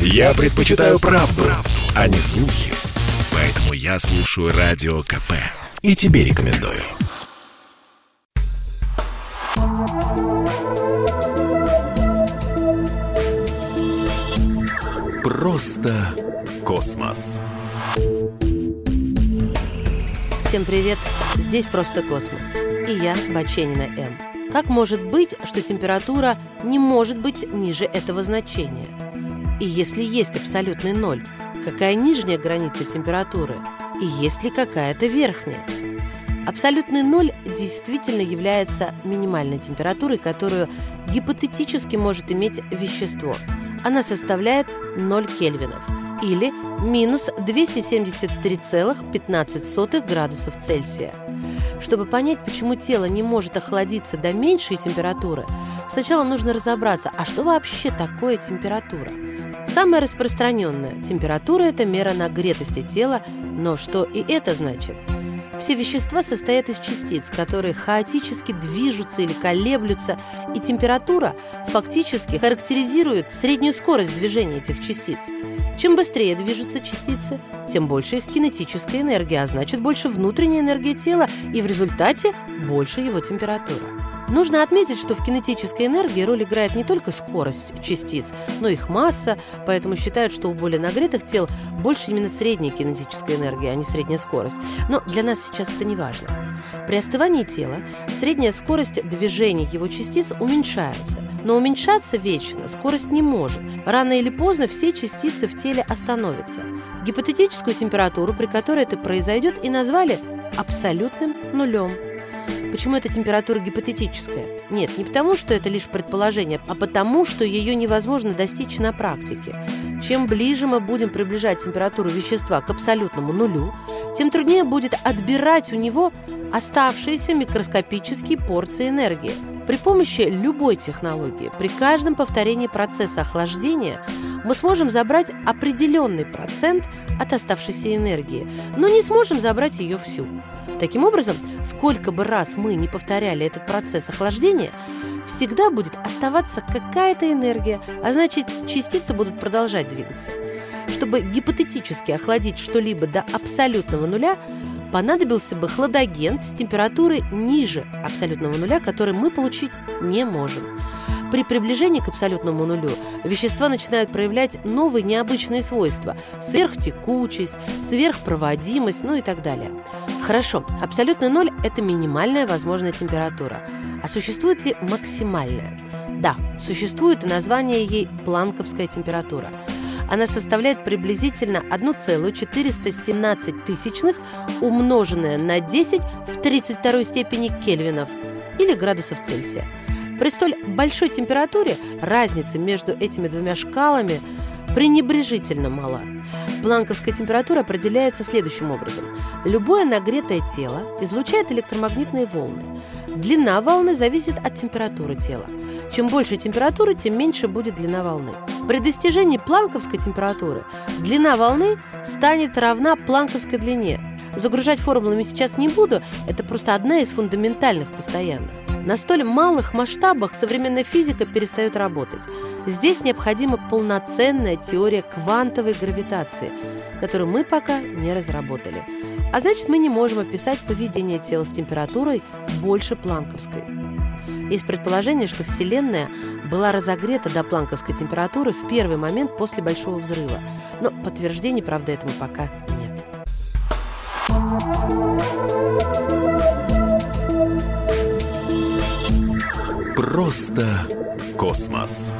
Я предпочитаю правду, правду, а не слухи. Поэтому я слушаю Радио КП. И тебе рекомендую. Просто космос. Всем привет! Здесь «Просто космос». И я, Баченина М. Как может быть, что температура не может быть ниже этого значения? И если есть абсолютный ноль, какая нижняя граница температуры? И есть ли какая-то верхняя? Абсолютный ноль действительно является минимальной температурой, которую гипотетически может иметь вещество. Она составляет 0 кельвинов или минус 273,15 градусов Цельсия. Чтобы понять, почему тело не может охладиться до меньшей температуры, сначала нужно разобраться, а что вообще такое температура? Самая распространенная температура – это мера нагретости тела, но что и это значит? Все вещества состоят из частиц, которые хаотически движутся или колеблются, и температура фактически характеризует среднюю скорость движения этих частиц. Чем быстрее движутся частицы, тем больше их кинетическая энергия, а значит больше внутренняя энергия тела, и в результате больше его температура. Нужно отметить, что в кинетической энергии роль играет не только скорость частиц, но и их масса, поэтому считают, что у более нагретых тел больше именно средняя кинетическая энергия, а не средняя скорость. Но для нас сейчас это не важно. При остывании тела средняя скорость движения его частиц уменьшается. Но уменьшаться вечно скорость не может. Рано или поздно все частицы в теле остановятся. Гипотетическую температуру, при которой это произойдет, и назвали абсолютным нулем. Почему эта температура гипотетическая? Нет, не потому, что это лишь предположение, а потому, что ее невозможно достичь на практике. Чем ближе мы будем приближать температуру вещества к абсолютному нулю, тем труднее будет отбирать у него оставшиеся микроскопические порции энергии. При помощи любой технологии, при каждом повторении процесса охлаждения мы сможем забрать определенный процент от оставшейся энергии, но не сможем забрать ее всю. Таким образом, сколько бы раз мы не повторяли этот процесс охлаждения, всегда будет оставаться какая-то энергия, а значит, частицы будут продолжать двигаться. Чтобы гипотетически охладить что-либо до абсолютного нуля, понадобился бы хладагент с температурой ниже абсолютного нуля, который мы получить не можем. При приближении к абсолютному нулю вещества начинают проявлять новые необычные свойства – сверхтекучесть, сверхпроводимость, ну и так далее. Хорошо, абсолютный ноль – это минимальная возможная температура. А существует ли максимальная? Да, существует и название ей планковская температура. Она составляет приблизительно 1,417 тысячных, умноженное на 10 в 32 степени кельвинов или градусов Цельсия. При столь большой температуре разница между этими двумя шкалами пренебрежительно мала. Планковская температура определяется следующим образом. Любое нагретое тело излучает электромагнитные волны. Длина волны зависит от температуры тела. Чем больше температуры, тем меньше будет длина волны. При достижении планковской температуры длина волны станет равна планковской длине. Загружать формулами сейчас не буду, это просто одна из фундаментальных постоянных. На столь малых масштабах современная физика перестает работать. Здесь необходима полноценная теория квантовой гравитации, которую мы пока не разработали. А значит, мы не можем описать поведение тела с температурой больше планковской. Есть предположение, что Вселенная была разогрета до планковской температуры в первый момент после Большого взрыва. Но подтверждений, правда, этому пока нет. Просто космос.